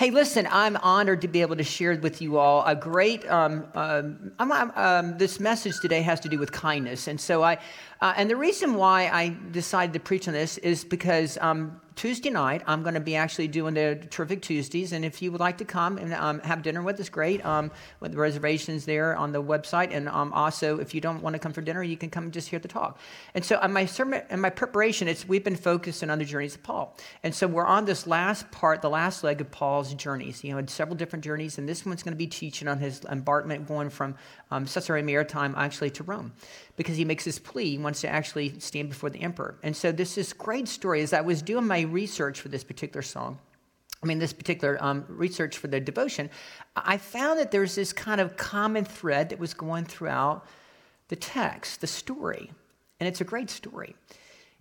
Hey, listen, I'm honored to be able to share with you all a great. Um, um, um, this message today has to do with kindness, and so I, uh, and the reason why I decided to preach on this is because um, Tuesday night, I'm going to be actually doing the Terrific Tuesdays. And if you would like to come and um, have dinner with us, great. Um, with the reservations there on the website. And um, also, if you don't want to come for dinner, you can come just hear the talk. And so, my sermon and my preparation, it's we've been focusing on the journeys of Paul. And so, we're on this last part, the last leg of Paul's journeys. You know, several different journeys. And this one's going to be teaching on his embarkment going from um, Caesarea Maritime actually to Rome because he makes this plea. He wants to actually stand before the emperor. And so, this is great story. As I was doing my research for this particular song, I mean, this particular um, research for the devotion, I found that there's this kind of common thread that was going throughout the text, the story. And it's a great story.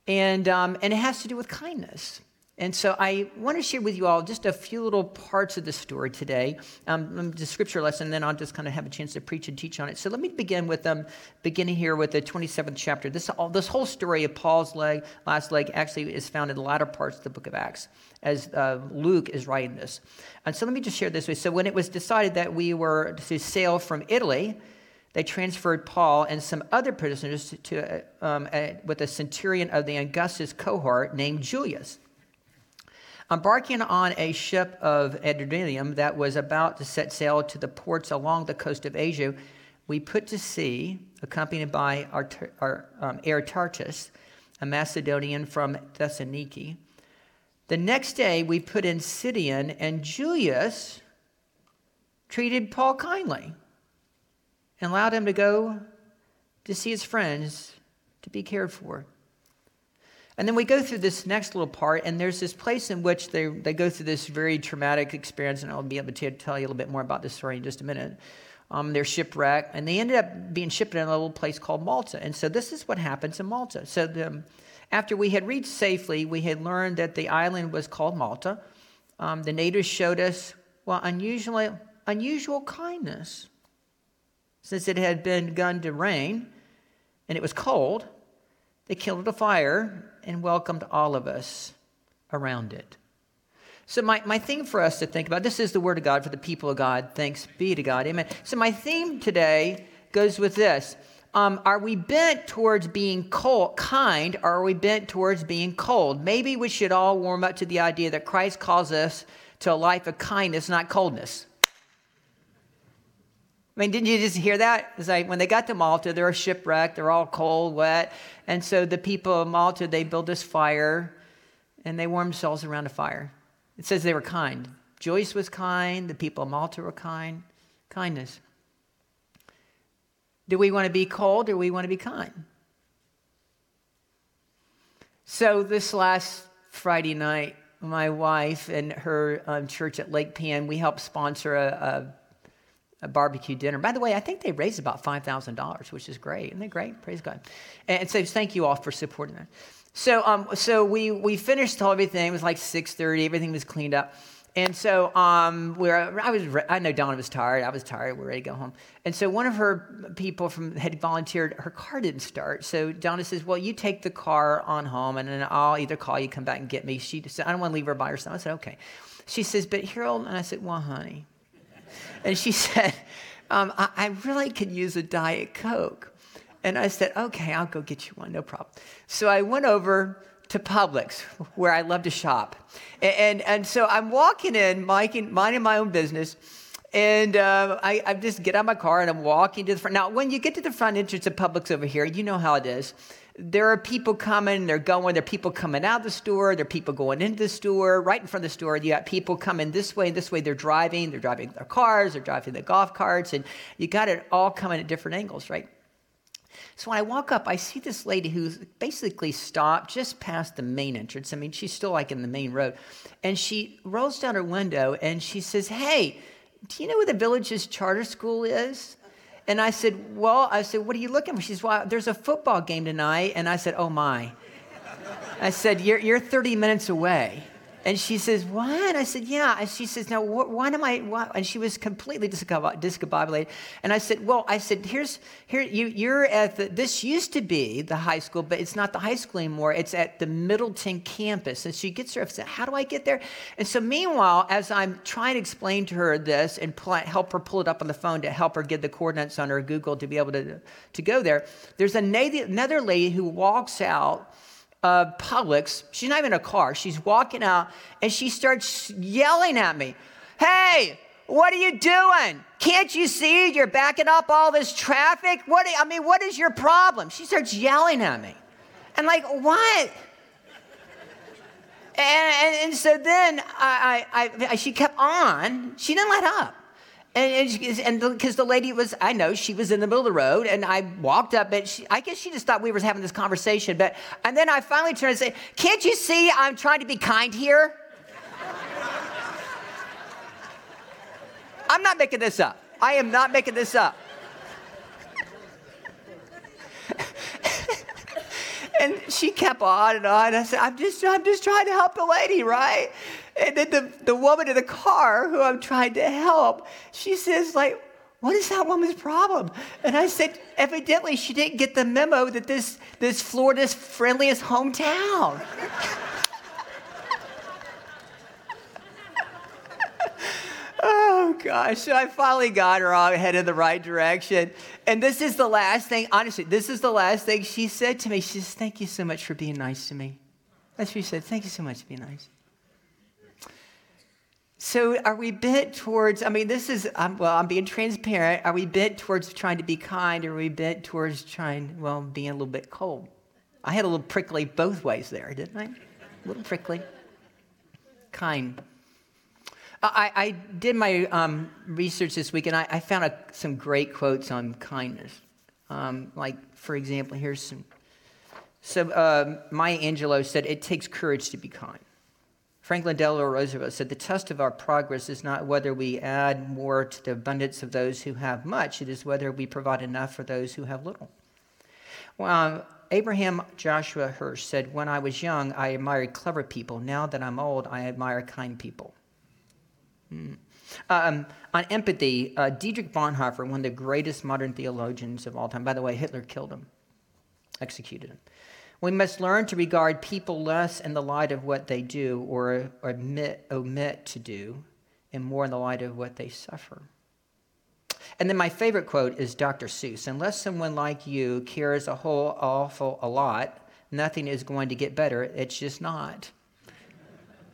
And, um, and it has to do with kindness. And so I want to share with you all just a few little parts of the story today, um, the scripture lesson, then I'll just kind of have a chance to preach and teach on it. So let me begin with um, beginning here with the 27th chapter. This, all, this whole story of Paul's leg, last leg actually is found in the latter parts of the book of Acts as uh, Luke is writing this. And so let me just share this with you. So when it was decided that we were to sail from Italy, they transferred Paul and some other prisoners to, uh, um, uh, with a centurion of the Augustus cohort named Julius. Embarking on a ship of Adramyttium that was about to set sail to the ports along the coast of Asia, we put to sea, accompanied by our, our um, a Macedonian from Thessaloniki. The next day, we put in Sidon, and Julius treated Paul kindly and allowed him to go to see his friends to be cared for. And then we go through this next little part, and there's this place in which they, they go through this very traumatic experience, and I'll be able to tell you a little bit more about this story in just a minute. Um, they're shipwrecked, and they ended up being shipped in a little place called Malta. And so this is what happens in Malta. So the, after we had reached safely, we had learned that the island was called Malta. Um, the natives showed us, well, unusual, unusual kindness. Since it had been begun to rain and it was cold, they kindled a fire and welcomed all of us around it. So, my, my theme for us to think about this is the Word of God for the people of God. Thanks be to God. Amen. So, my theme today goes with this um, Are we bent towards being cold, kind, or are we bent towards being cold? Maybe we should all warm up to the idea that Christ calls us to a life of kindness, not coldness. I mean, didn't you just hear that? It's like when they got to Malta, they're shipwrecked, they're all cold, wet. And so the people of Malta, they built this fire and they warmed themselves around a fire. It says they were kind. Joyce was kind, the people of Malta were kind. Kindness. Do we want to be cold or we want to be kind? So this last Friday night, my wife and her um, church at Lake Pan, we helped sponsor a, a a barbecue dinner. By the way, I think they raised about $5,000, which is great. Isn't that great? Praise God. And so thank you all for supporting that. So, um, so we, we finished everything. It was like 6.30. Everything was cleaned up. And so um, we're, I, was, I know Donna was tired. I was tired. We are ready to go home. And so one of her people from had volunteered, her car didn't start. So Donna says, well, you take the car on home, and then I'll either call you, come back and get me. She said, I don't want to leave her by herself. I said, okay. She says, but Harold, and I said, well, honey, and she said, um, I, I really could use a Diet Coke. And I said, okay, I'll go get you one, no problem. So I went over to Publix, where I love to shop. And, and, and so I'm walking in, minding, minding my own business, and uh, I, I, just get out of my car and I'm walking to the front. Now, when you get to the front entrance of Publix over here, you know how it is there are people coming, they're going, there are people coming out of the store, there are people going into the store, right in front of the store. You got people coming this way, and this way, they're driving, they're driving their cars, they're driving the golf carts, and you got it all coming at different angles, right? So when I walk up, I see this lady who's basically stopped just past the main entrance. I mean, she's still like in the main road. And she rolls down her window and she says, Hey, do you know where the village's charter school is? And I said, Well, I said, What are you looking for? She says, Well, there's a football game tonight. And I said, Oh, my. I said, You're, you're 30 minutes away. And she says, What? I said, Yeah. And she says, Now, what, why am I? Why? And she was completely discombobulated. And I said, Well, I said, Here's, here, you, you're at the, this used to be the high school, but it's not the high school anymore. It's at the Middleton campus. And she gets there, I said, How do I get there? And so, meanwhile, as I'm trying to explain to her this and help her pull it up on the phone to help her get the coordinates on her Google to be able to, to go there, there's another lady who walks out uh, Publix. She's not even in a car. She's walking out and she starts yelling at me, Hey, what are you doing? Can't you see you're backing up all this traffic? What, I mean, what is your problem? She starts yelling at me. And like, what? And, and, and so then I, I, I, she kept on. She didn't let up. And, because the lady was, I know she was in the middle of the road, and I walked up, and she, I guess she just thought we were having this conversation. But and then I finally turned and said, "Can't you see I'm trying to be kind here?" I'm not making this up. I am not making this up. and she kept on and on. I said, "I'm just, I'm just trying to help the lady, right?" And then the, the woman in the car who I'm trying to help, she says, like, what is that woman's problem? And I said, evidently she didn't get the memo that this, this Florida's friendliest hometown. oh gosh, so I finally got her all headed in the right direction. And this is the last thing, honestly, this is the last thing she said to me. She says, Thank you so much for being nice to me. That's what she said. Thank you so much for being nice. So are we bent towards, I mean, this is, um, well, I'm being transparent. Are we bent towards trying to be kind or are we bent towards trying, well, being a little bit cold? I had a little prickly both ways there, didn't I? A little prickly. Kind. I, I did my um, research this week and I, I found a, some great quotes on kindness. Um, like, for example, here's some. So uh, Maya Angelou said, It takes courage to be kind. Franklin Delano Roosevelt said, The test of our progress is not whether we add more to the abundance of those who have much, it is whether we provide enough for those who have little. Well, Abraham Joshua Hirsch said, When I was young, I admired clever people. Now that I'm old, I admire kind people. Hmm. Um, on empathy, uh, Dietrich Bonhoeffer, one of the greatest modern theologians of all time, by the way, Hitler killed him, executed him. We must learn to regard people less in the light of what they do or admit, omit to do, and more in the light of what they suffer. And then my favorite quote is Dr. Seuss Unless someone like you cares a whole awful a lot, nothing is going to get better. It's just not.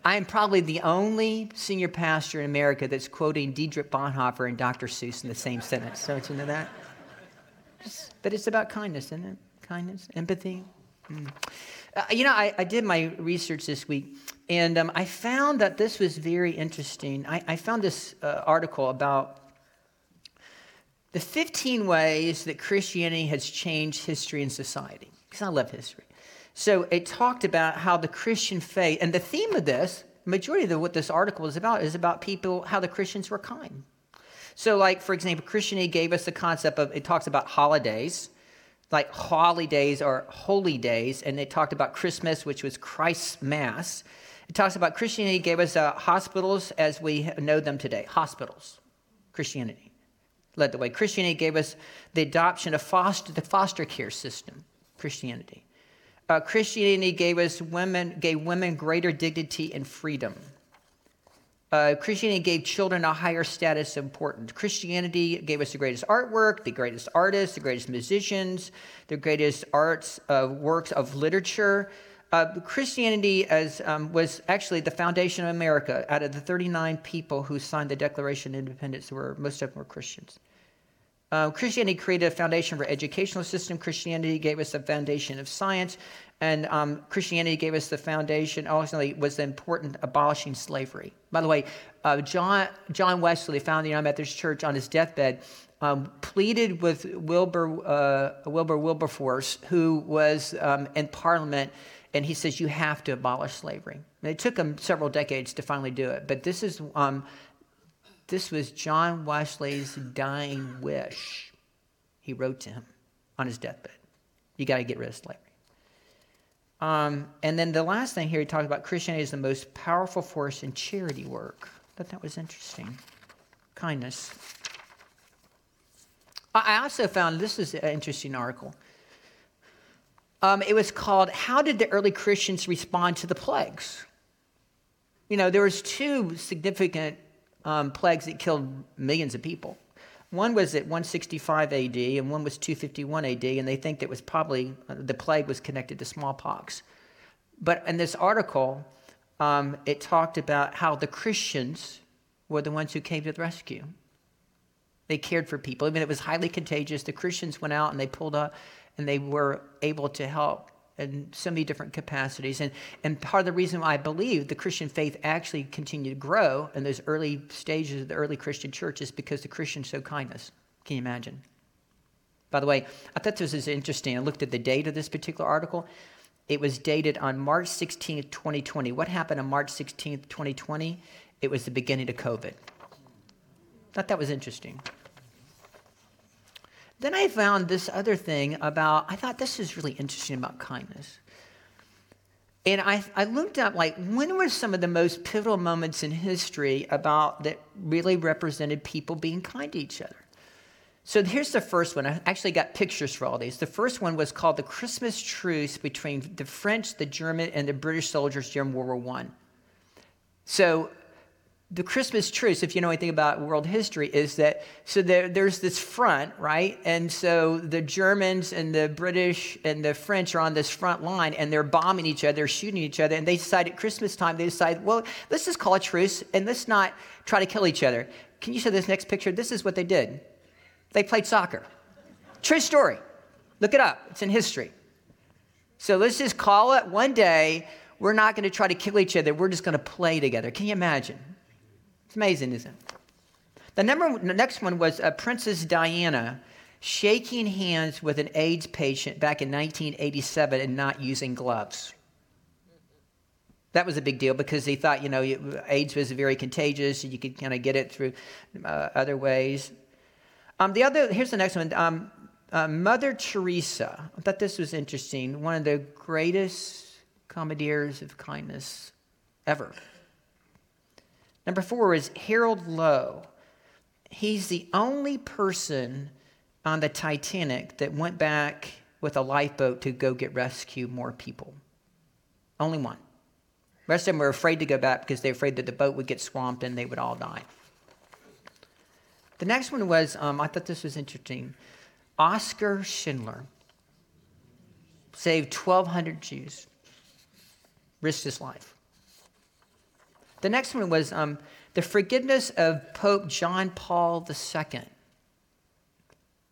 I am probably the only senior pastor in America that's quoting Dietrich Bonhoeffer and Dr. Seuss in the same sentence. Don't you know that? But it's about kindness, isn't it? Kindness, empathy, Mm. Uh, you know, I, I, did my research this week, and um, I found that this was very interesting. I, I found this uh, article about the 15 ways that Christianity has changed history and society, because I love history. So it talked about how the Christian faith, and the theme of this, majority of what this article is about, is about people, how the Christians were kind. So, like, for example, Christianity gave us the concept of, it talks about holidays like holidays or holy days, and they talked about Christmas, which was Christ's Mass. It talks about Christianity gave us uh, hospitals as we know them today. Hospitals, Christianity led the way. Christianity gave us the adoption of foster, the foster care system, Christianity. Uh, Christianity gave us women, gave women greater dignity and freedom. Uh, Christianity gave children a higher status of importance. Christianity gave us the greatest artwork, the greatest artists, the greatest musicians, the greatest arts uh, works of literature. Uh, Christianity as, um, was actually the foundation of America. Out of the 39 people who signed the Declaration of Independence, were, most of them were Christians. Uh, Christianity created a foundation for educational system. Christianity gave us a foundation of science, and um, Christianity gave us the foundation. Ultimately, was the important abolishing slavery. By the way, uh, John John Wesley, of the United Methodist Church, on his deathbed, um, pleaded with Wilbur uh, Wilbur Wilberforce, who was um, in Parliament, and he says you have to abolish slavery. And it took him several decades to finally do it, but this is um, this was John Wesley's dying wish. He wrote to him on his deathbed. You got to get rid of slavery. Um, and then the last thing here, he talks about Christianity is the most powerful force in charity work. I thought that was interesting. Kindness. I also found this is an interesting article. Um, it was called "How Did the Early Christians Respond to the Plagues?" You know, there was two significant um, plagues that killed millions of people. One was at 165 AD, and one was 251 AD, and they think that was probably uh, the plague was connected to smallpox. But in this article, um, it talked about how the Christians were the ones who came to the rescue. They cared for people. Even if it was highly contagious, the Christians went out and they pulled up and they were able to help in so many different capacities. And, and part of the reason why I believe the Christian faith actually continued to grow in those early stages of the early Christian church is because the Christians showed kindness. Can you imagine? By the way, I thought this was interesting. I looked at the date of this particular article. It was dated on March 16th, 2020. What happened on March 16th, 2020? It was the beginning of COVID. Thought that was interesting. Then I found this other thing about, I thought this is really interesting about kindness. And I, I looked up, like, when were some of the most pivotal moments in history about that really represented people being kind to each other? So here's the first one. I actually got pictures for all these. The first one was called the Christmas truce between the French, the German, and the British soldiers during World War I. So the Christmas truce, if you know anything about world history, is that so there, there's this front, right? And so the Germans and the British and the French are on this front line and they're bombing each other, shooting each other. And they decide at Christmas time, they decide, well, let's just call a truce and let's not try to kill each other. Can you show this next picture? This is what they did they played soccer. True story. Look it up, it's in history. So let's just call it one day. We're not going to try to kill each other. We're just going to play together. Can you imagine? It's amazing, isn't it? The, number, the next one was uh, Princess Diana shaking hands with an AIDS patient back in 1987 and not using gloves. That was a big deal because they thought, you know, AIDS was very contagious and you could kind of get it through uh, other ways. Um, the other, here's the next one. Um, uh, Mother Teresa. I thought this was interesting. One of the greatest commandeers of kindness ever. Number four is Harold Lowe. He's the only person on the Titanic that went back with a lifeboat to go get rescue more people. Only one. The rest of them were afraid to go back because they were afraid that the boat would get swamped and they would all die. The next one was, um, I thought this was interesting. Oscar Schindler saved 1,200 Jews, risked his life. The next one was um, the forgiveness of Pope John Paul II.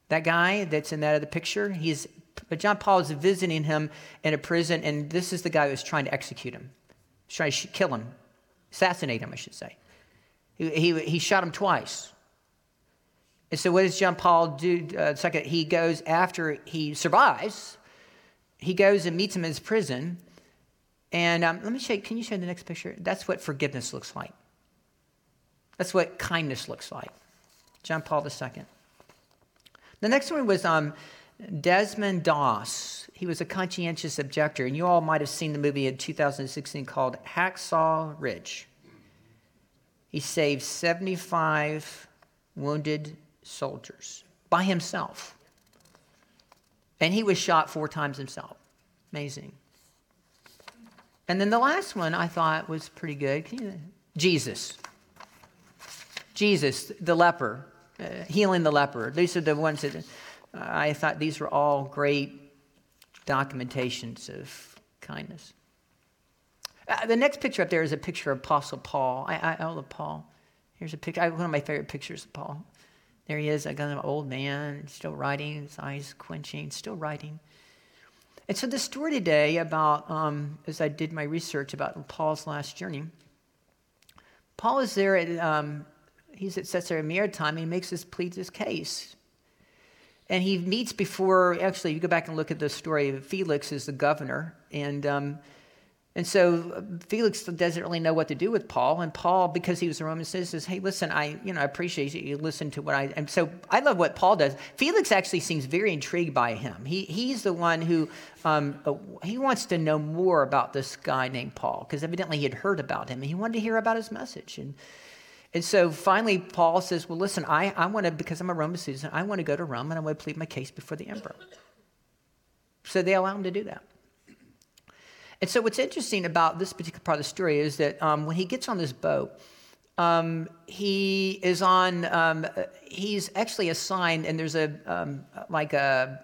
That guy that's in that other picture, he's but John Paul is visiting him in a prison, and this is the guy who's trying to execute him, He's trying to kill him, assassinate him, I should say. He, he, he shot him twice. And so, what does John Paul do? Uh, second, he goes after he survives. He goes and meets him in his prison, and um, let me show you, can you show the next picture? That's what forgiveness looks like. That's what kindness looks like. John Paul II. The next one was um, Desmond Doss. He was a conscientious objector, and you all might have seen the movie in 2016 called Hacksaw Ridge. He saved 75 wounded soldiers by himself. And he was shot four times himself. Amazing. And then the last one I thought was pretty good. Jesus. Jesus, the leper, uh, healing the leper. These are the ones that uh, I thought these were all great documentations of kindness. Uh, the next picture up there is a picture of Apostle Paul. I, I, I love Paul. Here's a picture, one of my favorite pictures of Paul. There he is, I got an old man, still writing, his eyes quenching, still writing. And so the story today about, um, as I did my research about Paul's last journey, Paul is there at, um, he's at Caesarea Maritima, he makes his pleads his case. And he meets before, actually, you go back and look at the story, Felix is the governor, and um, And so Felix doesn't really know what to do with Paul. And Paul, because he was a Roman citizen, says, Hey, listen, I, you know, I appreciate you listen to what I. And so I love what Paul does. Felix actually seems very intrigued by him. He, he's the one who um, uh, he wants to know more about this guy named Paul, because evidently he had heard about him and he wanted to hear about his message. And, and so finally, Paul says, Well, listen, I, I want to, because I'm a Roman citizen, I want to go to Rome and I want to plead my case before the emperor. So they allow him to do that. And so, what's interesting about this particular part of the story is that um, when he gets on this boat, um, he is on. Um, he's actually assigned, and there's a um, like a,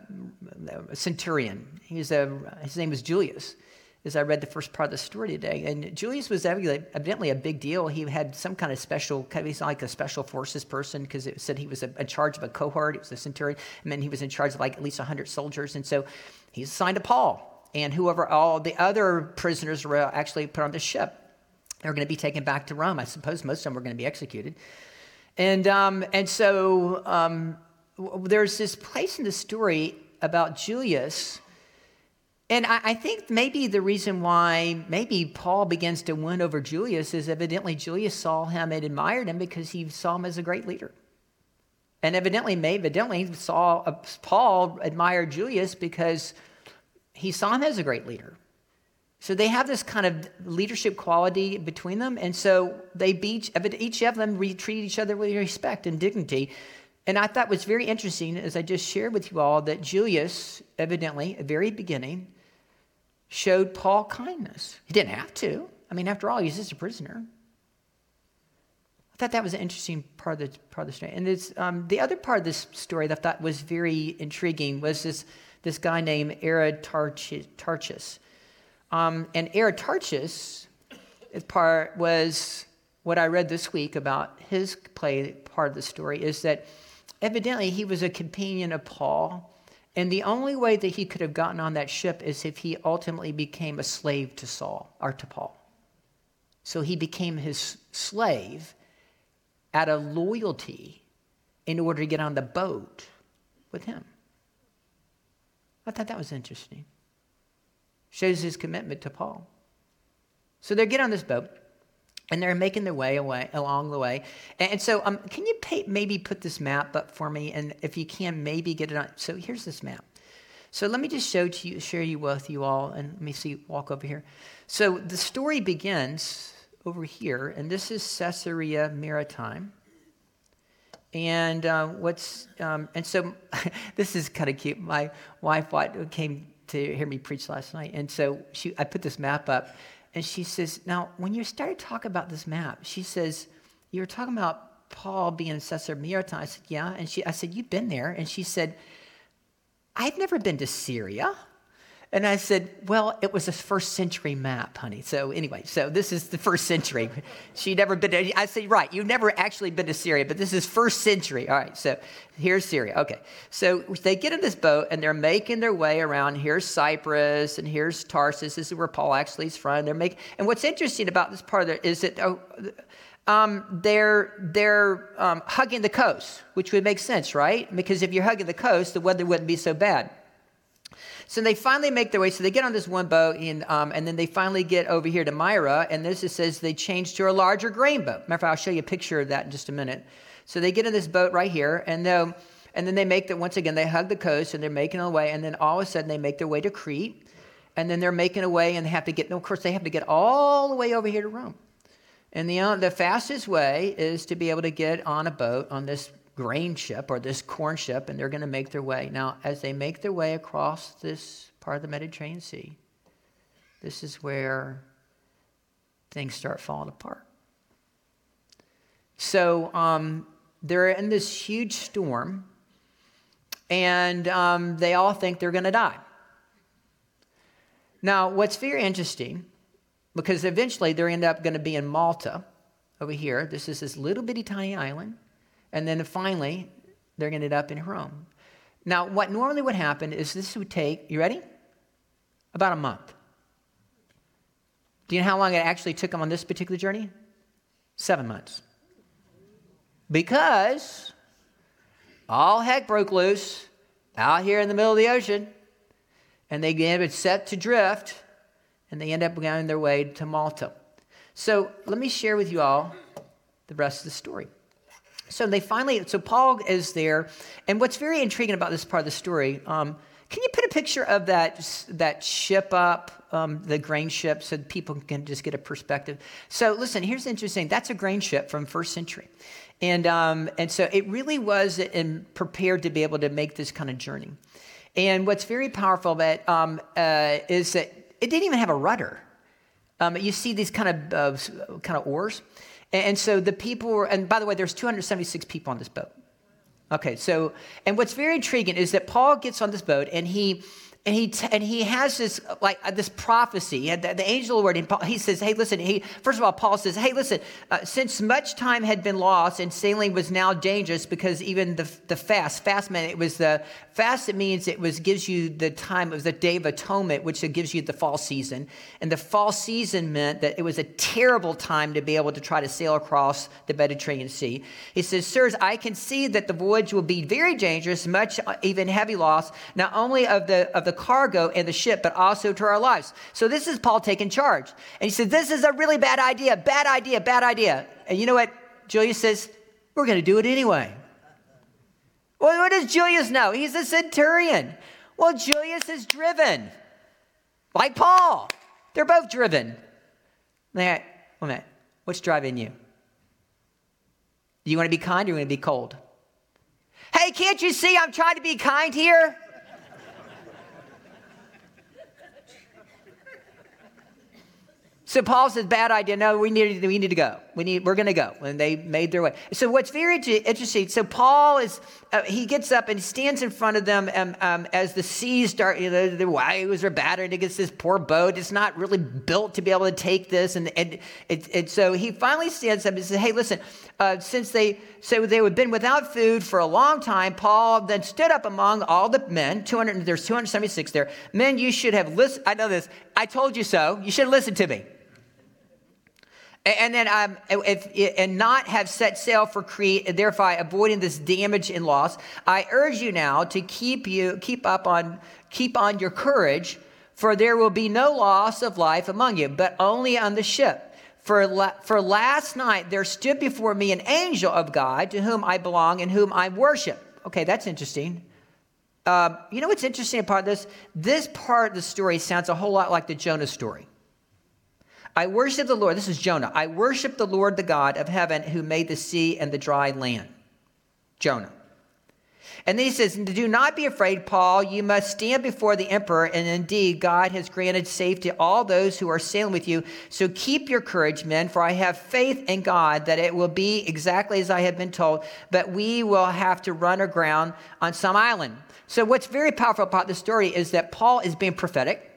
a, centurion. He's a. His name is Julius. As I read the first part of the story today, and Julius was evidently a big deal. He had some kind of special. He's like a special forces person because it said he was in charge of a cohort. He was a centurion, and then he was in charge of like at least hundred soldiers. And so he's assigned to Paul and whoever all the other prisoners were actually put on the ship. They were going to be taken back to Rome. I suppose most of them were going to be executed. And, um, and so um, there's this place in the story about Julius. And I, I, think maybe the reason why maybe Paul begins to win over Julius is evidently Julius saw him and admired him because he saw him as a great leader. And evidently, maybe evidently saw uh, Paul admired Julius because he saw him as a great leader. So they have this kind of leadership quality between them. And so they each, each of them treat each other with respect and dignity. And I thought was very interesting, as I just shared with you all, that Julius, evidently, at the very beginning, showed Paul kindness. He didn't have to. I mean, after all, he's just a prisoner. I thought that was an interesting part of the, part of the story. And um, the other part of this story that I thought was very intriguing was this this guy named Aristarchus. Um, and Aristarchus part was what I read this week about his play part of the story is that evidently he was a companion of Paul. And the only way that he could have gotten on that ship is if he ultimately became a slave to Saul or to Paul. So he became his slave out of loyalty in order to get on the boat with him. I thought that was interesting. Shows his commitment to Paul. So they get on this boat and they're making their way away along the way. And, so, um, can you pay, maybe put this map up for me? And if you can, maybe get it on. So here's this map. So let me just show to you, share you with you all, and let me see, walk over here. So the story begins over here, and this is Caesarea Maritime. And uh, what's um, and so this is kind of cute. My wife came to hear me preach last night, and so she I put this map up, and she says, "Now, when you started talking about this map, she says you were talking about Paul being of Maritime." I said, "Yeah," and she I said, "You've been there," and she said, "I've never been to Syria." And I said, Well, it was a first century map, honey. So, anyway, so this is the first century. She'd never been to, I said, Right, you've never actually been to Syria, but this is first century. All right, so here's Syria. Okay, so they get in this boat and they're making their way around. Here's Cyprus and here's Tarsus. This is where Paul actually is from. They're making, and what's interesting about this part of it is that oh, um, they're, they're um, hugging the coast, which would make sense, right? Because if you're hugging the coast, the weather wouldn't be so bad. So they finally make their way. So they get on this one boat, and, um, and then they finally get over here to Myra. And this it says they change to a larger grain boat. Matter of fact, I'll show you a picture of that in just a minute. So they get in this boat right here, and then, and then they make that once again. They hug the coast, and they're making their way. And then all of a sudden, they make their way to Crete, and then they're making a way, and they have to get. of course, they have to get all the way over here to Rome. And the, uh, the fastest way is to be able to get on a boat on this grain ship or this corn ship, and they're going to make their way. Now, as they make their way across this part of the Mediterranean Sea, this is where things start falling apart. So um, they're in this huge storm, and um, they all think they're going to die. Now, what's very interesting, because eventually they end up going to be in Malta over here. This is this little bitty tiny island. And then finally, they're going to end up in Rome. Now, what normally would happen is this would take, you ready? About a month. Do you know how long it actually took them on this particular journey? Seven months. Because all heck broke loose out here in the middle of the ocean, and they get set to drift, and they end up going their way to Malta. So let me share with you all the rest of the story. So they finally, so Paul is there, and what's very intriguing about this part of the story, um, can you put a picture of that that ship up, um, the grain ship, so people can just get a perspective? So listen, here's interesting. That's a grain ship from first century, and um, and so it really was in, prepared to be able to make this kind of journey. And what's very powerful about um, uh, is that it didn't even have a rudder. Um, you see these kind of uh, kind of oars. And so the people were, and by the way, there's 276 people on this boat. Okay, so, and what's very intriguing is that Paul gets on this boat and he, and he t- and he has this like uh, this prophecy. The, the, angel of the Lord, and Paul, he says, "Hey, listen." He first of all, Paul says, "Hey, listen. Uh, since much time had been lost and sailing was now dangerous because even the the fast fast meant it was the fast. It means it was gives you the time of the day of atonement, which gives you the fall season. And the fall season meant that it was a terrible time to be able to try to sail across the Mediterranean Sea. He says, "Sirs, I can see that the voyage will be very dangerous, much uh, even heavy loss, not only of the of the cargo and the ship, but also to our lives. So this is Paul taking charge. And he said, This is a really bad idea, bad idea, bad idea. And you know what? Julius says, We're going to do it anyway. Well, what does Julius know? He's a centurion. Well, Julius is driven, like Paul. They're both driven. Wait a minute. What's driving you? Do you want to be kind or you want to be cold? Hey, can't you see I'm trying to be kind here? So Paul says, bad idea. No, we need, we need to go. We need, we're going to go. And they made their way. So what's very interesting, so Paul is, uh, he gets up and stands in front of them um, um, as the seas start, you know, the waves are battered against this poor boat. It's not really built to be able to take this. And, and, it, and so he finally stands up and says, hey, listen, uh, since they, so they had been without food for a long time, Paul then stood up among all the men, 200, there's 276 there. Men, you should have listened. I know this. I told you so. You should have listened to me and then um, if, and not have set sail for Crete, thereby avoiding this damage and loss. I urge you now to keep you keep up on keep on your courage, for there will be no loss of life among you, but only on the ship. For, la- for last night there stood before me an angel of God to whom I belong and whom I worship. Okay, that's interesting. Uh, you know what's interesting about this? This part of the story sounds a whole lot like the Jonah story. I worship the Lord. This is Jonah. I worship the Lord, the God of heaven, who made the sea and the dry land. Jonah. And then he says, Do not be afraid, Paul. You must stand before the emperor. And indeed, God has granted safety to all those who are sailing with you. So keep your courage, men, for I have faith in God that it will be exactly as I have been told, but we will have to run aground on some island. So, what's very powerful about this story is that Paul is being prophetic.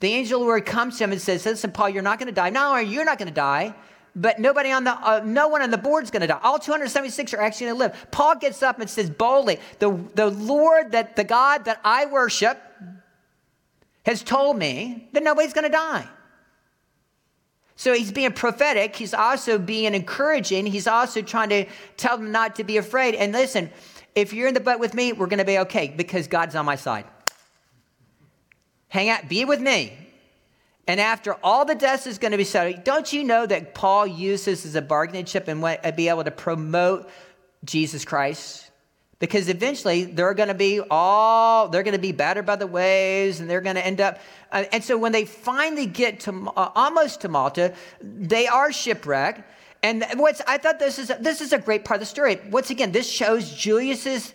The angel of the Lord comes to him and says, Listen, Paul, you're not going to die. Not only are you not going to die, but nobody on the, uh, no one on the board's going to die. All 276 are actually going to live. Paul gets up and says boldly, the, the Lord, that the God that I worship, has told me that nobody's going to die. So he's being prophetic. He's also being encouraging. He's also trying to tell them not to be afraid. And listen, if you're in the boat with me, we're going to be okay because God's on my side. Hang out, be with me. And after all the dust is going to be settled, don't you know that Paul uses as a bargaining chip and be able to promote Jesus Christ? Because eventually they're going to be all, they're going to be battered by the waves and they're going to end up. Uh, and so when they finally get to uh, almost to Malta, they are shipwrecked. And what's, I thought this is, this is a great part of the story. Once again, this shows Julius's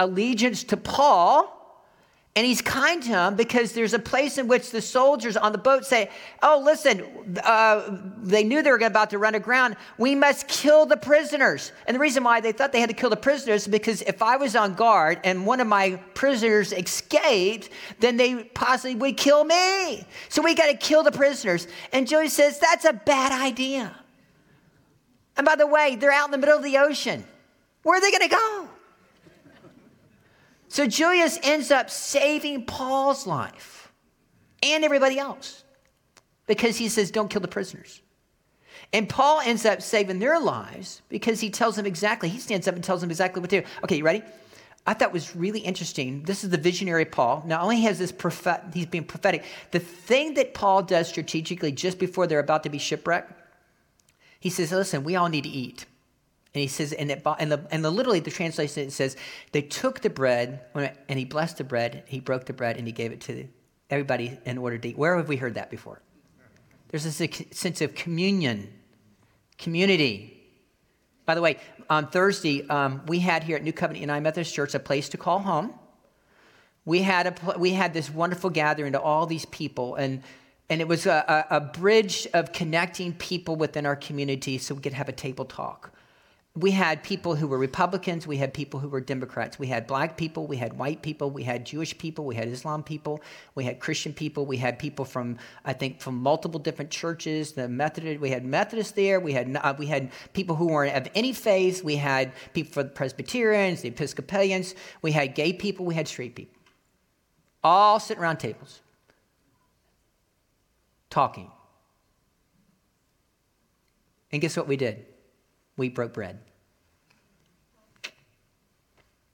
allegiance to Paul and he's kind to him because there's a place in which the soldiers on the boat say, Oh, listen, uh, they knew they were about to run aground. We must kill the prisoners. And the reason why they thought they had to kill the prisoners is because if I was on guard and one of my prisoners escaped, then they possibly would kill me. So we got to kill the prisoners. And Joey says, That's a bad idea. And by the way, they're out in the middle of the ocean. Where are they going to go? So Julius ends up saving Paul's life and everybody else because he says, Don't kill the prisoners. And Paul ends up saving their lives because he tells them exactly, he stands up and tells them exactly what to do. Okay, you ready? I thought was really interesting. This is the visionary Paul. Not only has this prophet, he's being prophetic. The thing that Paul does strategically just before they're about to be shipwrecked, he says, "Listen, we all need to eat." And he says, and, it, and, the, and the, literally the translation it says, they took the bread and he blessed the bread, he broke the bread, and he gave it to everybody in order to eat. Where have we heard that before? There's this sense of communion, community. By the way, on Thursday, um, we had here at New Covenant United Methodist Church a place to call home. We had, a, we had this wonderful gathering to all these people, and, and it was a, a, a bridge of connecting people within our community so we could have a table talk we had people who were Republicans, we had people who were Democrats, we had black people, we had white people, we had Jewish people, we had Islam people, we had Christian people, we had people from I think from multiple different churches. The Methodist, we had Methodists there, we had uh, we had people who weren't of any faith, we had people for the Presbyterians, the Episcopalians, we had gay people, we had straight people, all sitting around tables, talking. And guess what we did? We broke bread.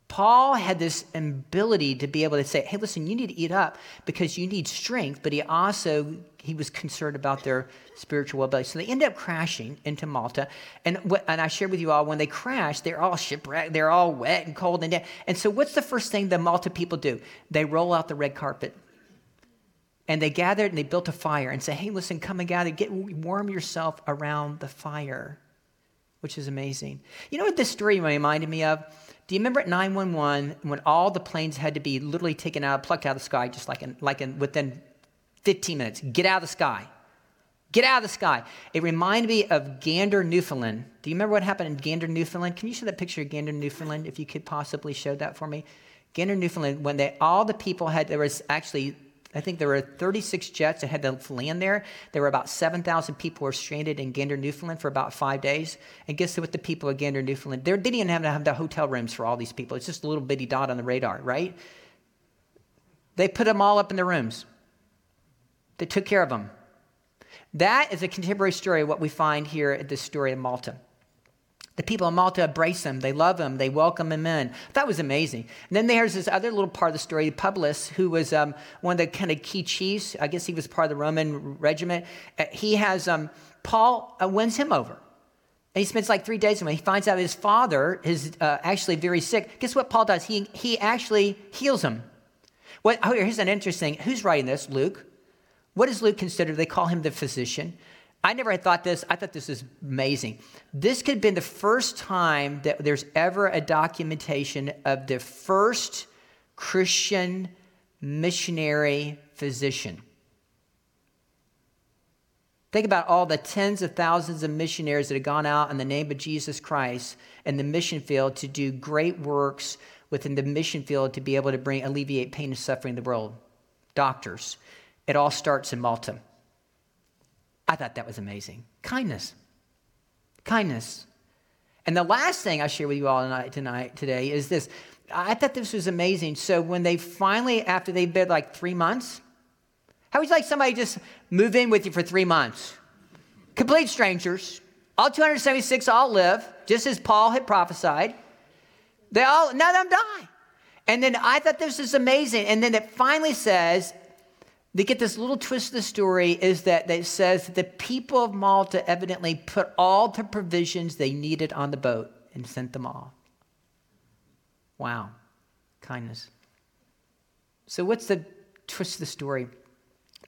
Paul had this ability to be able to say, hey, listen, you need to eat up because you need strength, but he also he was concerned about their spiritual well-being. So they end up crashing into Malta. And, what, and I shared with you all, when they crash, they're all shipwrecked, they're all wet and cold and dead. And so what's the first thing the Malta people do? They roll out the red carpet. And they gathered and they built a fire and say, hey, listen, come and gather, get warm yourself around the fire, which is amazing. You know what this story reminded me of? Do you remember at 911 when all the planes had to be literally taken out, plucked out of the sky, just like in, like in, within 15 minutes? Get out of the sky. Get out of the sky. It reminded me of Gander, Newfoundland. Do you remember what happened in Gander, Newfoundland? Can you show that picture of Gander, Newfoundland, if you could possibly show that for me? Gander, Newfoundland, when they all the people had, there was actually I think there were 36 jets that had to land there. There were about 7,000 people were stranded in Gander, Newfoundland for about five days. And guess what the people of Gander, Newfoundland, they didn't even have to have the hotel rooms for all these people. It's just a little bitty dot on the radar, right? They put them all up in their rooms. They took care of them. That is a contemporary story of what we find here at this story of Malta. The people of Malta embrace him. They love him. They welcome him in. That was amazing. And then there's this other little part of the story, Publius, who was um, one of the kind of key chiefs. I guess he was part of the Roman regiment. Uh, he has, um, Paul uh, wins him over. And he spends like three days with him. He finds out his father is uh, actually very sick. Guess what Paul does? He, he actually heals him. What, oh, here's an interesting, who's writing this? Luke. What does Luke consider? They call him the physician. I never had thought this. I thought this was amazing. This could have been the first time that there's ever a documentation of the first Christian missionary physician. Think about all the tens of thousands of missionaries that have gone out in the name of Jesus Christ in the mission field to do great works within the mission field to be able to bring alleviate pain and suffering in the world. Doctors. It all starts in Malta. I thought that was amazing. Kindness. Kindness. And the last thing I share with you all tonight, tonight today is this. I thought this was amazing. So when they finally, after they've been like three months, how would you like somebody just move in with you for three months? Complete strangers. All 276 all live, just as Paul had prophesied. They all, none of them die. And then I thought this was amazing. And then it finally says, they get this little twist of the story is that it says that the people of Malta evidently put all the provisions they needed on the boat and sent them off. Wow, kindness. So, what's the twist of the story?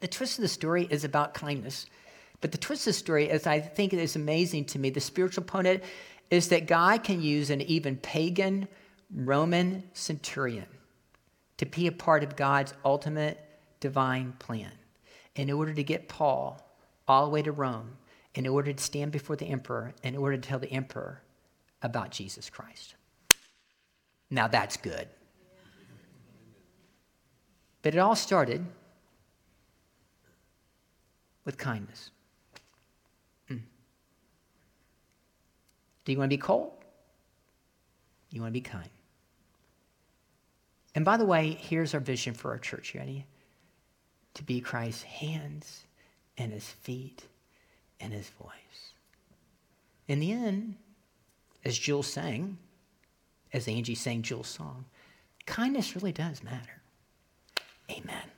The twist of the story is about kindness. But the twist of the story, is, I think it is amazing to me, the spiritual component is that God can use an even pagan Roman centurion to be a part of God's ultimate divine plan in order to get Paul all the way to Rome, in order to stand before the emperor, in order to tell the emperor about Jesus Christ. Now that's good. But it all started with kindness. Mm. Do you want to be cold? You want to be kind. And by the way, here's our vision for our church. You ready? To be Christ's hands and his feet and his voice. In the end, as Jill sang, as Angie sang Jill's song, kindness really does matter. Amen.